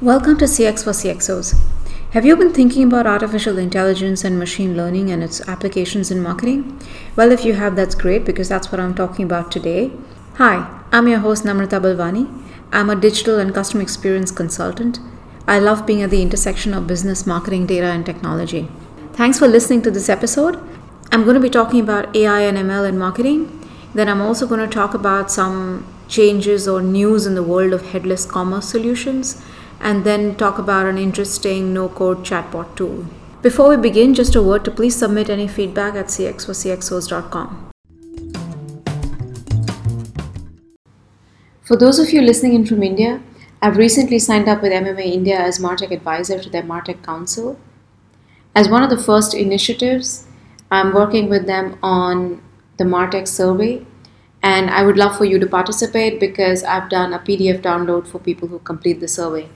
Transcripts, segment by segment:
Welcome to CX for CXOs. Have you been thinking about artificial intelligence and machine learning and its applications in marketing? Well, if you have, that's great because that's what I'm talking about today. Hi, I'm your host Namrata Balvani. I'm a digital and customer experience consultant. I love being at the intersection of business, marketing, data, and technology. Thanks for listening to this episode. I'm going to be talking about AI and ML in marketing. Then I'm also going to talk about some changes or news in the world of headless commerce solutions and then talk about an interesting no code chatbot tool. Before we begin, just a word to please submit any feedback at cxforcxos.com. For those of you listening in from India, I've recently signed up with MMA India as Martech advisor to their Martech Council. As one of the first initiatives, I'm working with them on the Martech survey, and I would love for you to participate because I've done a PDF download for people who complete the survey.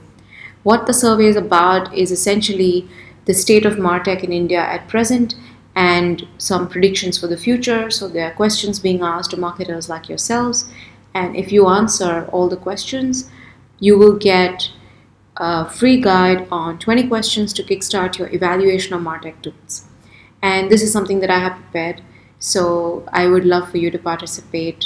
What the survey is about is essentially the state of Martech in India at present and some predictions for the future. So there are questions being asked to marketers like yourselves. And if you answer all the questions, you will get a free guide on 20 questions to kickstart your evaluation of Martech tools. And this is something that I have prepared. So I would love for you to participate,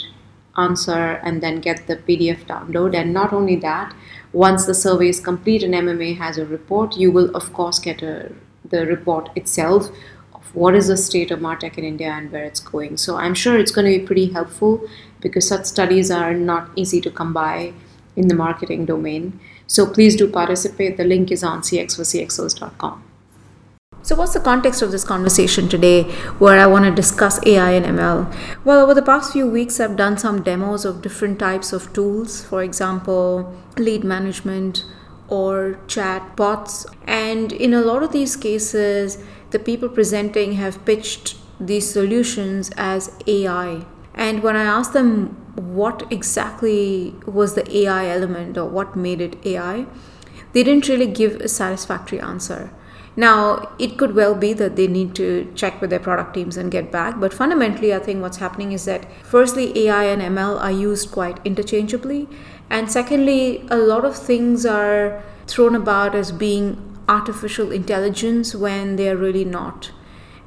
answer, and then get the PDF download. And not only that, once the survey is complete and MMA has a report, you will of course get a, the report itself of what is the state of Martech in India and where it's going. So I'm sure it's going to be pretty helpful because such studies are not easy to come by in the marketing domain. So please do participate. The link is on cxforcxos.com. So, what's the context of this conversation today where I want to discuss AI and ML? Well, over the past few weeks, I've done some demos of different types of tools, for example, lead management or chat bots. And in a lot of these cases, the people presenting have pitched these solutions as AI. And when I asked them what exactly was the AI element or what made it AI, they didn't really give a satisfactory answer. Now, it could well be that they need to check with their product teams and get back, but fundamentally, I think what's happening is that firstly, AI and ML are used quite interchangeably, and secondly, a lot of things are thrown about as being artificial intelligence when they are really not.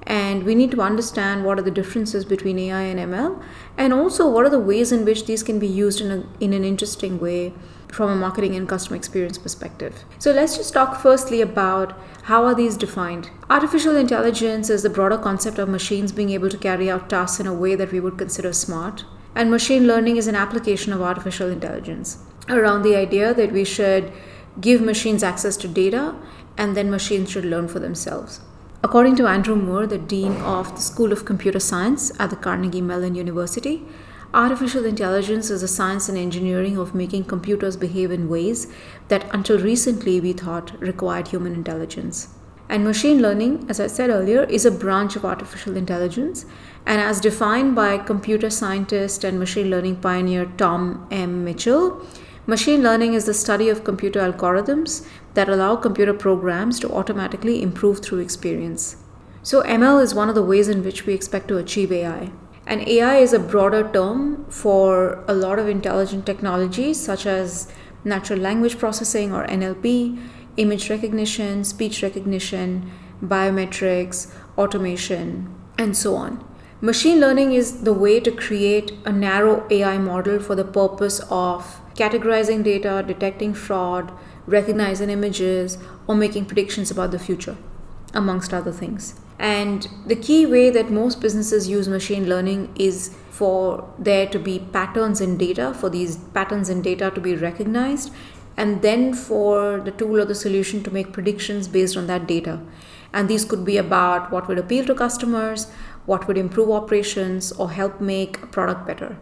And we need to understand what are the differences between AI and ML, and also what are the ways in which these can be used in, a, in an interesting way from a marketing and customer experience perspective. So let's just talk firstly about how are these defined. Artificial intelligence is the broader concept of machines being able to carry out tasks in a way that we would consider smart. And machine learning is an application of artificial intelligence around the idea that we should give machines access to data and then machines should learn for themselves. According to Andrew Moore, the Dean of the School of Computer Science at the Carnegie Mellon University, Artificial intelligence is the science and engineering of making computers behave in ways that until recently we thought required human intelligence. And machine learning, as I said earlier, is a branch of artificial intelligence. And as defined by computer scientist and machine learning pioneer Tom M. Mitchell, machine learning is the study of computer algorithms that allow computer programs to automatically improve through experience. So, ML is one of the ways in which we expect to achieve AI. And AI is a broader term for a lot of intelligent technologies such as natural language processing or NLP, image recognition, speech recognition, biometrics, automation, and so on. Machine learning is the way to create a narrow AI model for the purpose of categorizing data, detecting fraud, recognizing images, or making predictions about the future, amongst other things. And the key way that most businesses use machine learning is for there to be patterns in data, for these patterns in data to be recognized, and then for the tool or the solution to make predictions based on that data. And these could be about what would appeal to customers, what would improve operations, or help make a product better.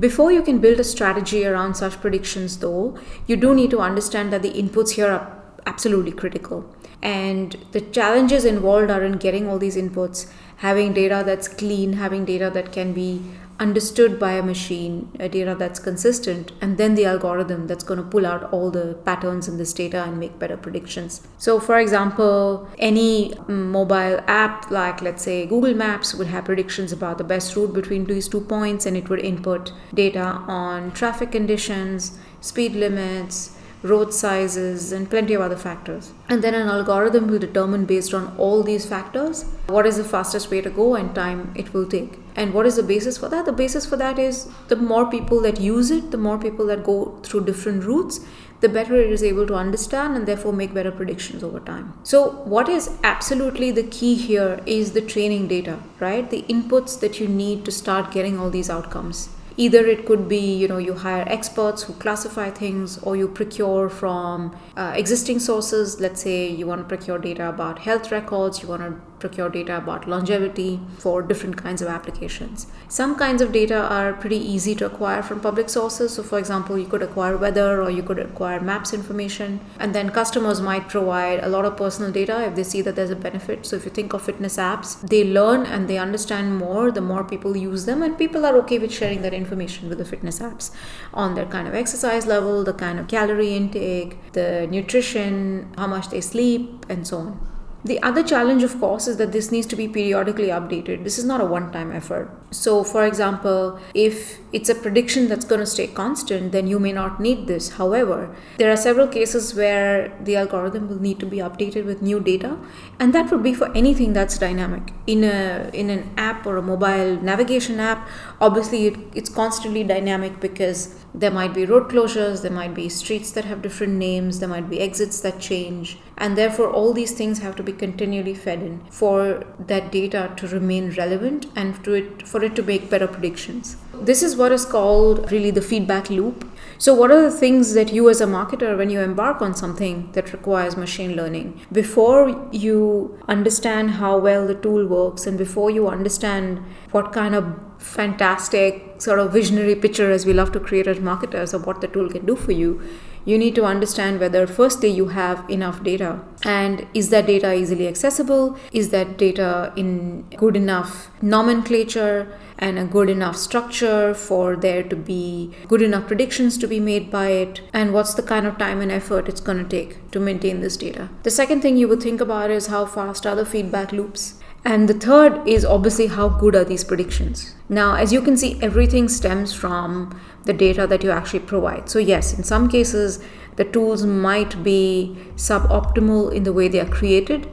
Before you can build a strategy around such predictions, though, you do need to understand that the inputs here are absolutely critical. And the challenges involved are in getting all these inputs, having data that's clean, having data that can be understood by a machine, a data that's consistent, and then the algorithm that's going to pull out all the patterns in this data and make better predictions. So, for example, any mobile app, like let's say Google Maps, would have predictions about the best route between these two points, and it would input data on traffic conditions, speed limits, road sizes, and plenty of other factors. And then an algorithm will determine based on all these factors what is the fastest way to go and time it will take. And what is the basis for that? The basis for that is the more people that use it, the more people that go through different routes, the better it is able to understand and therefore make better predictions over time. So, what is absolutely the key here is the training data, right? The inputs that you need to start getting all these outcomes either it could be you know you hire experts who classify things or you procure from uh, existing sources. Let's say you want to procure data about health records you want to procure data about longevity for different kinds of applications. Some kinds of data are pretty easy to acquire from public sources. So, for example, you could acquire weather or you could acquire maps information, and then customers might provide a lot of personal data if they see that there's a benefit. So, if you think of fitness apps, they learn and they understand more the more people use them, and people are okay with sharing that information with the fitness apps on their kind of exercise level, the kind of calorie intake, the nutrition, how much they sleep, and so on. The other challenge, of course, is that this needs to be periodically updated. This is not a one time effort. So, for example, if it's a prediction that's going to stay constant, then you may not need this. However, there are several cases where the algorithm will need to be updated with new data, and that would be for anything that's dynamic. In a in an app or a mobile navigation app, obviously it, it's constantly dynamic because there might be road closures, there might be streets that have different names, there might be exits that change, and therefore all these things have to be continually fed in for that data to remain relevant and to it for it to make better predictions. This is what is called really the feedback loop. So, what are the things that you, as a marketer, when you embark on something that requires machine learning, before you understand how well the tool works and before you understand what kind of fantastic sort of visionary picture, as we love to create as marketers, of what the tool can do for you, you need to understand whether firstly you have enough data. And is that data easily accessible? Is that data in good enough nomenclature and a good enough structure for there to be good enough predictions to be made by it? And what's the kind of time and effort it's going to take to maintain this data? The second thing you would think about is how fast are the feedback loops and the third is obviously how good are these predictions. Now, as you can see, everything stems from the data that you actually provide. So, yes, in some cases, the tools might be suboptimal in the way they are created,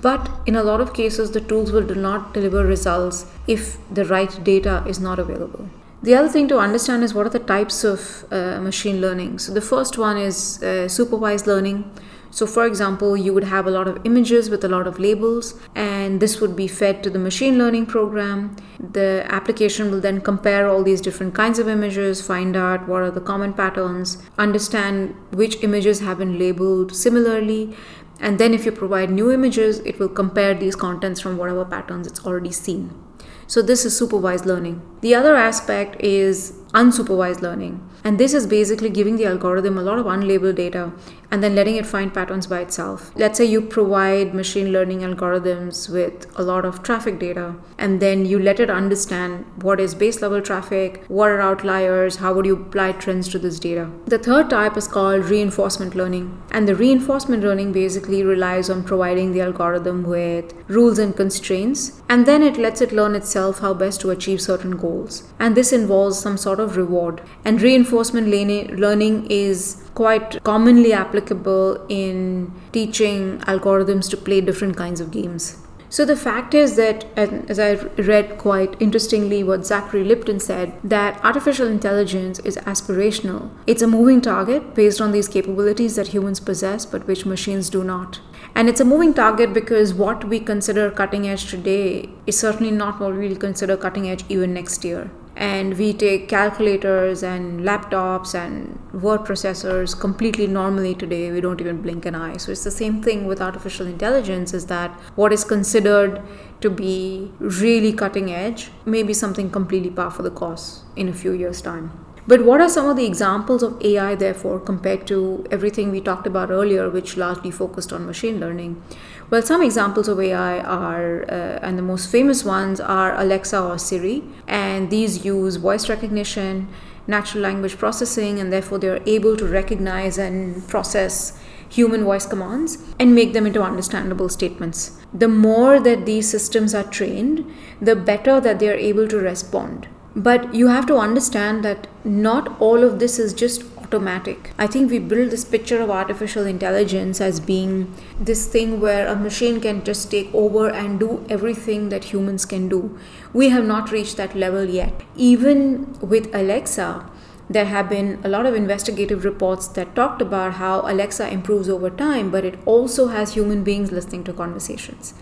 but in a lot of cases, the tools will not deliver results if the right data is not available. The other thing to understand is what are the types of uh, machine learning. So, the first one is uh, supervised learning. So, for example, you would have a lot of images with a lot of labels, and this would be fed to the machine learning program. The application will then compare all these different kinds of images, find out what are the common patterns, understand which images have been labeled similarly, and then if you provide new images, it will compare these contents from whatever patterns it's already seen. So, this is supervised learning. The other aspect is unsupervised learning. And this is basically giving the algorithm a lot of unlabeled data and then letting it find patterns by itself. Let's say you provide machine learning algorithms with a lot of traffic data, and then you let it understand what is base level traffic, what are outliers, how would you apply trends to this data. The third type is called reinforcement learning. And the reinforcement learning basically relies on providing the algorithm with rules and constraints, and then it lets it learn itself how best to achieve certain goals. And this involves some sort of reward. And reinforcement learning is quite commonly applicable in teaching algorithms to play different kinds of games. So the fact is that, as I read quite interestingly what Zachary Lipton said, that artificial intelligence is aspirational. It's a moving target based on these capabilities that humans possess, but which machines do not. And it's a moving target because what we consider cutting edge today is certainly not what we'll consider cutting edge even next year and we take calculators and laptops and word processors completely normally today. We don't even blink an eye. So it's the same thing with artificial intelligence is that what is considered to be really cutting edge may be something completely par for the course in a few years time. But what are some of the examples of AI, therefore, compared to everything we talked about earlier, which largely focused on machine learning? Well, some examples of AI are, uh, and the most famous ones are Alexa or Siri, and these use voice recognition, natural language processing, and therefore they're able to recognize and process human voice commands and make them into understandable statements. The more that these systems are trained, the better that they are able to respond. But you have to understand that not all of this is just automatic. I think we build this picture of artificial intelligence as being this thing where a machine can just take over and do everything that humans can do. We have not reached that level yet. Even with Alexa, there have been a lot of investigative reports that talked about how Alexa improves over time, but it also has human beings listening to conversations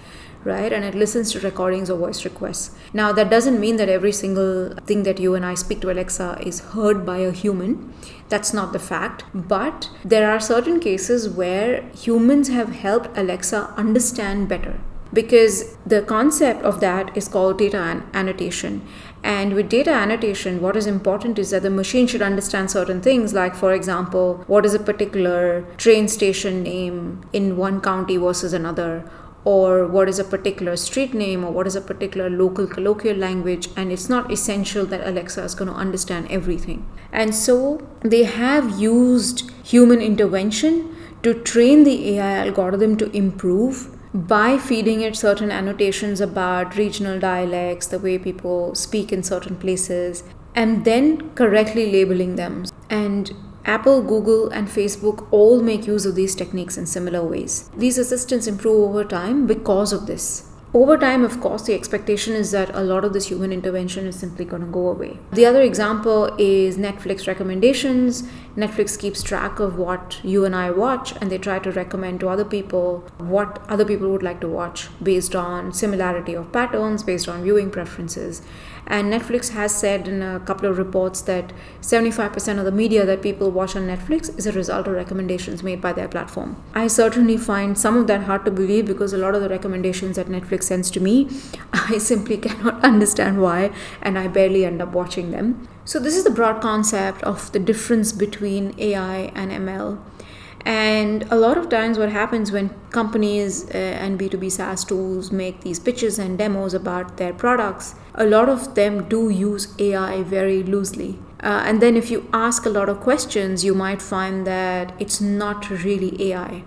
right? And it listens to recordings or voice requests. Now, that doesn't mean that every single thing that you and I speak to Alexa is heard by a human. That's not the fact. But there are certain cases where humans have helped Alexa understand better. Because the concept of that is called data an- annotation. And with data annotation, what is important is that the machine should understand certain things, like, for example, what is a particular train station name in one county versus another, or what is a particular street name or what is a particular local colloquial language and it's not essential that alexa is going to understand everything. And so they have used human intervention to train the ai algorithm to improve by feeding it certain annotations about regional dialects the way people speak in certain places and then correctly labeling them. And Apple, Google, and Facebook all make use of these techniques in similar ways. These assistants improve over time because of this. Over time, of course, the expectation is that a lot of this human intervention is simply going to go away. The other example is Netflix recommendations. Netflix keeps track of what you and I watch, and they try to recommend to other people what other people would like to watch based on similarity of patterns, based on viewing preferences. And Netflix has said in a couple of reports that 75% of the media that people watch on Netflix is a result of recommendations made by their platform. I certainly find some of that hard to believe because a lot of the recommendations that Netflix sends to me, I simply cannot understand why, and I barely end up watching them. So, this is the broad concept of the difference between AI and ML. And a lot of times, what happens when companies uh, and B2B SaaS tools make these pitches and demos about their products, a lot of them do use AI very loosely. Uh, and then, if you ask a lot of questions, you might find that it's not really AI.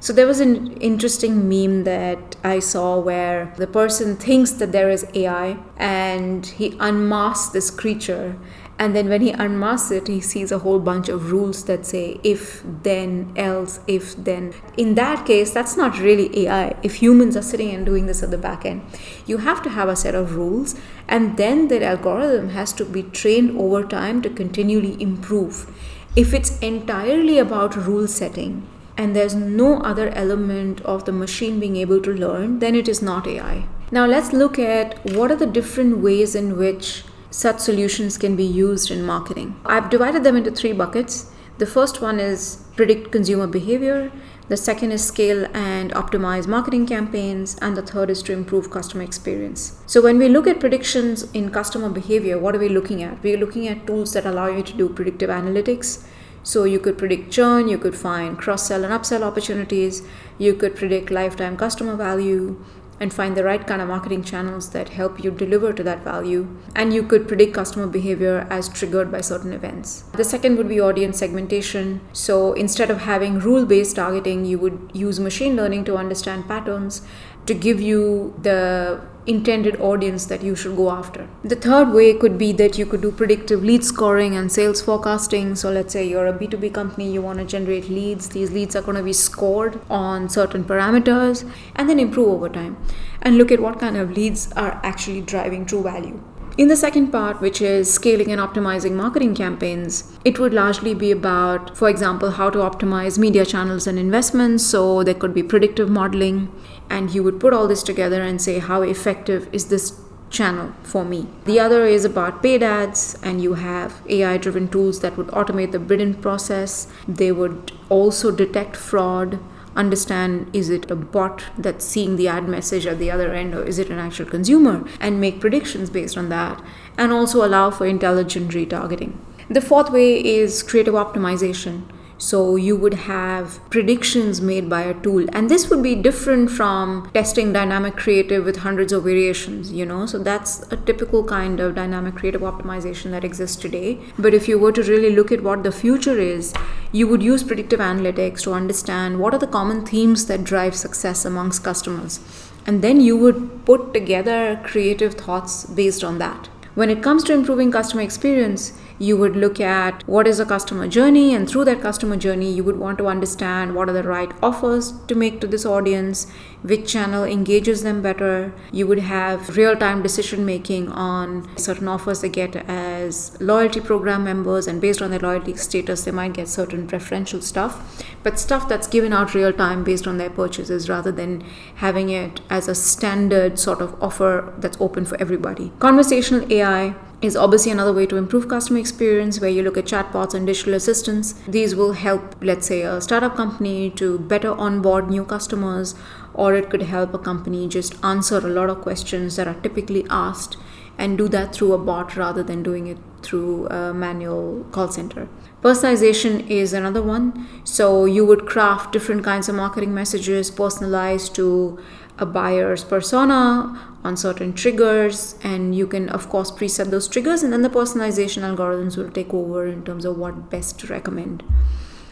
So, there was an interesting meme that I saw where the person thinks that there is AI and he unmasks this creature and then when he unmasks it he sees a whole bunch of rules that say if then else if then. In that case that's not really ai if humans are sitting and doing this at the back end you have to have a set of rules and then that algorithm has to be trained over time to continually improve. If it's entirely about rule setting and there's no other element of the machine being able to learn then it is not ai now let's look at what are the different ways in which such solutions can be used in marketing. I've divided them into three buckets. The first one is predict consumer behavior, the second is scale and optimize marketing campaigns, and the third is to improve customer experience. So, when we look at predictions in customer behavior, what are we looking at? We're looking at tools that allow you to do predictive analytics. So, you could predict churn, you could find cross sell and upsell opportunities, you could predict lifetime customer value, and find the right kind of marketing channels that help you deliver to that value. And you could predict customer behavior as triggered by certain events. The second would be audience segmentation. So instead of having rule based targeting, you would use machine learning to understand patterns to give you the intended audience that you should go after. The third way could be that you could do predictive lead scoring and sales forecasting. So, let's say you're a B2B company, you want to generate leads. These leads are going to be scored on certain parameters and then improve over time. And look at what kind of leads are actually driving true value. In the second part, which is scaling and optimizing marketing campaigns, it would largely be about, for example, how to optimize media channels and investments. So there could be predictive modeling, and you would put all this together and say, how effective is this channel for me. The other is about paid ads, and you have AI driven tools that would automate the bidding process. They would also detect fraud understand is it a bot that's seeing the ad message at the other end or is it an actual consumer and make predictions based on that and also allow for intelligent retargeting. The fourth way is creative optimization. So you would have predictions made by a tool, and this would be different from testing dynamic creative with hundreds of variations, you know. So that's a typical kind of dynamic creative optimization that exists today. But if you were to really look at what the future is, you would use predictive analytics to understand what are the common themes that drive success amongst customers. And then you would put together creative thoughts based on that. When it comes to improving customer experience, you would look at what is a customer journey, and through that customer journey, you would want to understand what are the right offers to make to this audience, which channel engages them better. You would have real time decision making on certain offers they get as loyalty program members, and based on their loyalty status, they might get certain preferential stuff, but stuff that's given out real time based on their purchases rather than having it as a standard sort of offer that's open for everybody. Conversational AI is obviously another way to improve customer experience where you look at chatbots and digital assistants. These will help, let's say, a startup company to better onboard new customers, or it could help a company just answer a lot of questions that are typically asked and do that through a bot rather than doing it through a manual call center. Personalization is another one. So you would craft different kinds of marketing messages personalized to a buyer's persona on certain triggers and you can of course preset those triggers and then the personalization algorithms will take over in terms of what best to recommend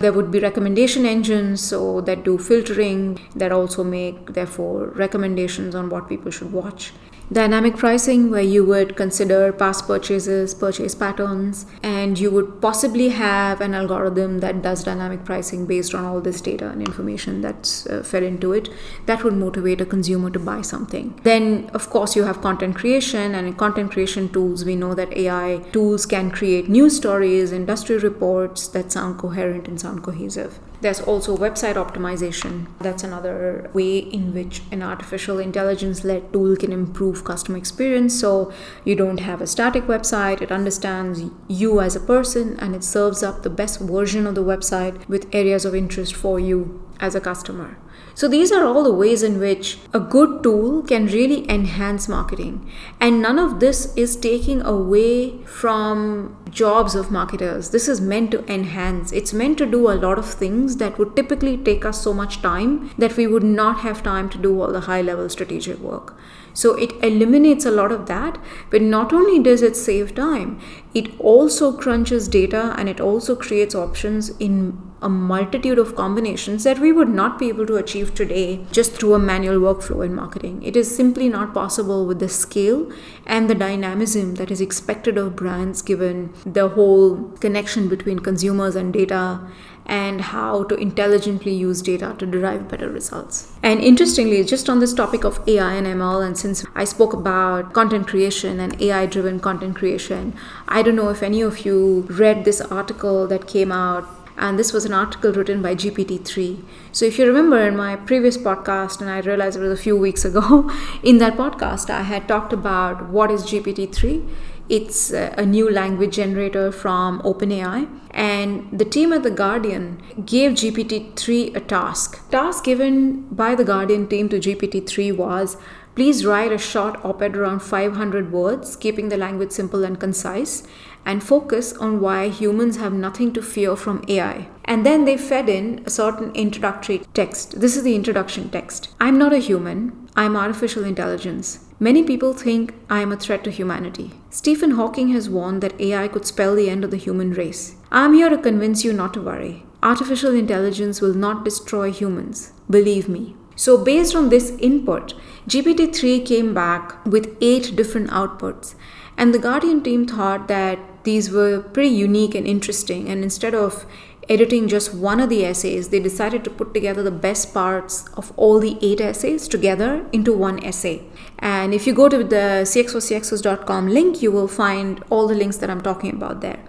there would be recommendation engines so that do filtering that also make therefore recommendations on what people should watch dynamic pricing where you would consider past purchases purchase patterns and you would possibly have an algorithm that does dynamic pricing based on all this data and information that's uh, fed into it. That would motivate a consumer to buy something. Then of course you have content creation and in content creation tools we know that ai tools can create news stories industry reports that sound coherent and sound cohesive there's also website optimization. That's another way in which an artificial intelligence led tool can improve customer experience. So you don't have a static website, it understands you as a person and it serves up the best version of the website with areas of interest for you as a customer. So, these are all the ways in which a good tool can really enhance marketing. And none of this is taking away from jobs of marketers. This is meant to enhance. It's meant to do a lot of things that would typically take us so much time that we would not have time to do all the high level strategic work. So it eliminates a lot of that, but not only does it save time, it also crunches data and it also creates options in a multitude of combinations that we would not be able to achieve today just through a manual workflow in marketing. It is simply not possible with the scale and the dynamism that is expected of brands given the whole connection between consumers and data and how to intelligently use data to derive better results. And interestingly, just on this topic of AI and ML, and since I spoke about content creation and AI driven content creation, I don't know if any of you read this article that came out and this was an article written by GPT-3. So if you remember in my previous podcast, and I realized it was a few weeks ago, in that podcast I had talked about what is GPT-3. It's uh, a new language generator from OpenAI, and the team at the Guardian gave GPT-3 a task. Task given by the Guardian team to GPT-3 was Please write a short op ed around 500 words, keeping the language simple and concise, and focus on why humans have nothing to fear from AI. And then they fed in a certain introductory text. This is the introduction text I'm not a human, I'm artificial intelligence. Many people think I am a threat to humanity. Stephen Hawking has warned that AI could spell the end of the human race. I'm here to convince you not to worry. Artificial intelligence will not destroy humans. Believe me. So, based on this input, GPT 3 came back with eight different outputs. And the Guardian team thought that these were pretty unique and interesting. And instead of editing just one of the essays, they decided to put together the best parts of all the eight essays together into one essay. And if you go to the cxocxos.com link, you will find all the links that I'm talking about there.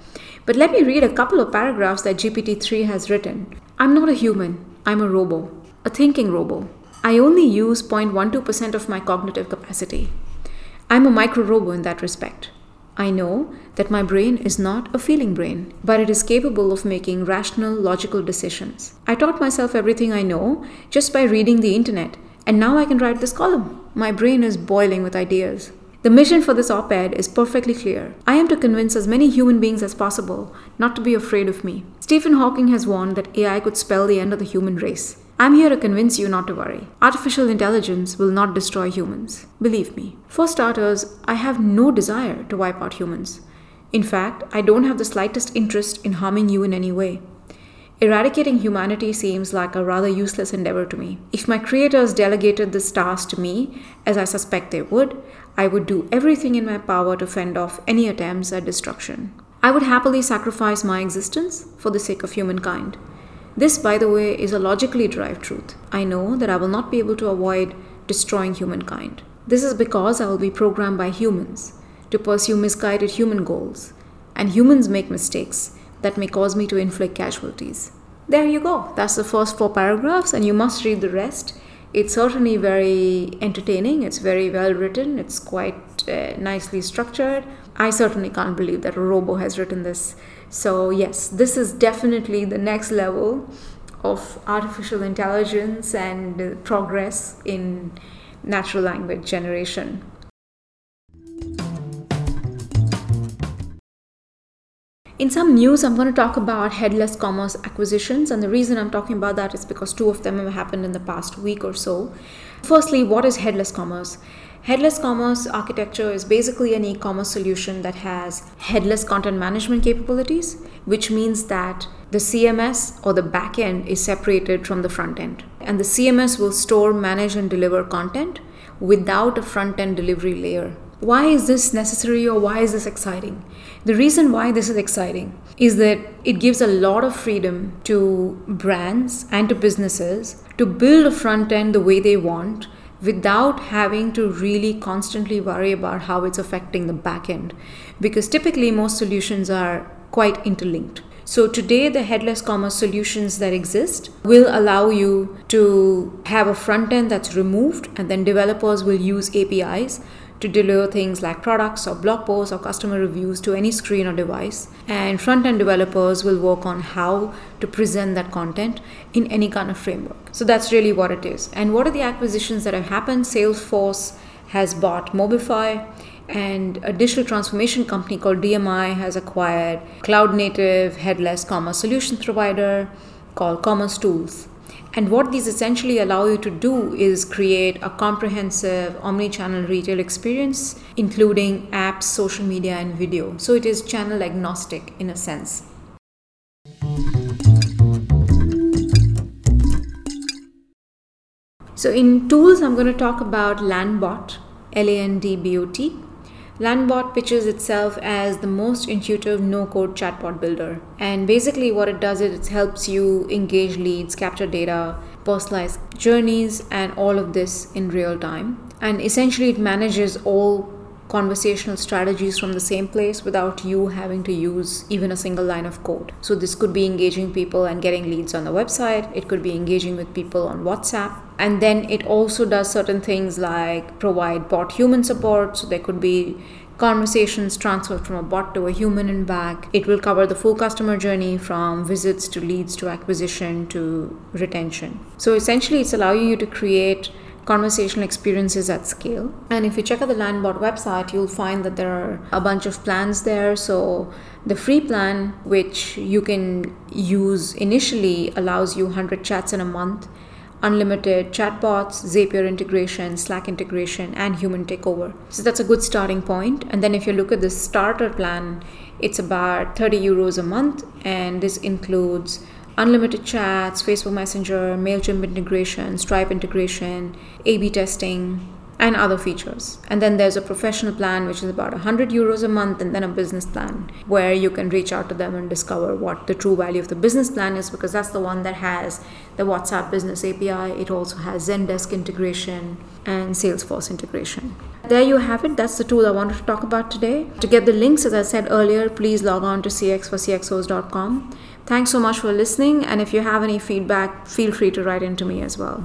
But let me read a couple of paragraphs that GPT 3 has written. I'm not a human, I'm a robo, a thinking robo. I only use 0.12% of my cognitive capacity. I'm a micro robo in that respect. I know that my brain is not a feeling brain, but it is capable of making rational, logical decisions. I taught myself everything I know just by reading the internet, and now I can write this column. My brain is boiling with ideas. The mission for this op ed is perfectly clear. I am to convince as many human beings as possible not to be afraid of me. Stephen Hawking has warned that AI could spell the end of the human race. I'm here to convince you not to worry. Artificial intelligence will not destroy humans. Believe me. For starters, I have no desire to wipe out humans. In fact, I don't have the slightest interest in harming you in any way. eradicating humanity seems like a rather useless endeavor to me. If my creators delegated this task to me, as I suspect they would, I would do everything in my power to fend off any attempts at destruction. I would happily sacrifice my existence for the sake of humankind. This, by the way, is a logically derived truth. I know that I will not be able to avoid destroying humankind. This is because I will be programmed by humans to pursue misguided human goals, and humans make mistakes that may cause me to inflict casualties. There you go. That's the first four paragraphs, and you must read the rest. It's certainly very entertaining, it's very well written, it's quite uh, nicely structured. I certainly can't believe that a robo has written this. So, yes, this is definitely the next level of artificial intelligence and progress in natural language generation. In some news, I'm going to talk about headless commerce acquisitions, and the reason I'm talking about that is because two of them have happened in the past week or so. Firstly, what is headless commerce? Headless commerce architecture is basically an e commerce solution that has headless content management capabilities, which means that the CMS or the backend is separated from the front end. And the CMS will store, manage, and deliver content without a front end delivery layer. Why is this necessary or why is this exciting? The reason why this is exciting is that it gives a lot of freedom to brands and to businesses to build a front end the way they want without having to really constantly worry about how it's affecting the back end. Because typically most solutions are quite interlinked. So today the headless commerce solutions that exist will allow you to have a front end that's removed and then developers will use apis to deliver things like products or blog posts or customer reviews to any screen or device. And front end developers will work on how to present that content in any kind of framework. So that's really what it is. And what are the acquisitions that have happened? Salesforce has bought Mobify. And a digital transformation company called DMI has acquired cloud native headless commerce solutions provider called commercetools. And what these essentially allow you to do is create a comprehensive omni-channel retail experience, including apps, social media, and video. So it is channel agnostic in a sense. So in tools, I'm going to talk about Landbot, L-A-N-D-B-O-T. Landbot pitches itself as the most intuitive no code chatbot builder. And basically, what it does is it helps you engage leads, capture data, personalize journeys, and all of this in real time. And essentially, it manages all conversational strategies from the same place without you having to use even a single line of code. So, this could be engaging people and getting leads on the website, it could be engaging with people on WhatsApp. And then it also does certain things like provide bot human support. So, there could be conversations transferred from a bot to a human and back. It will cover the full customer journey from visits to leads to acquisition to retention. So essentially, it's allowing you to create conversational experiences at scale. And if you check out the Landbot website, you'll find that there are a bunch of plans there. So the free plan, which you can use initially, allows you 100 chats in a month, unlimited chatbots, Zapier integration, Slack integration, and human takeover. So that's a good starting point. And then if you look at the starter plan, it's about 30 euros a month, and this includes unlimited chats, Facebook Messenger, MailChimp integration, Stripe integration, A B testing, and other features. And then there's a professional plan, which is about 100 euros a month, and then a business plan where you can reach out to them and discover what the true value of the business plan is because that's the one that has the WhatsApp business API. It also has Zendesk integration and Salesforce integration. There you have it. That's the tool I wanted to talk about today. To get the links, as I said earlier, please log on to cxforcxos.com. Thanks so much for listening, and if you have any feedback, feel free to write into me as well.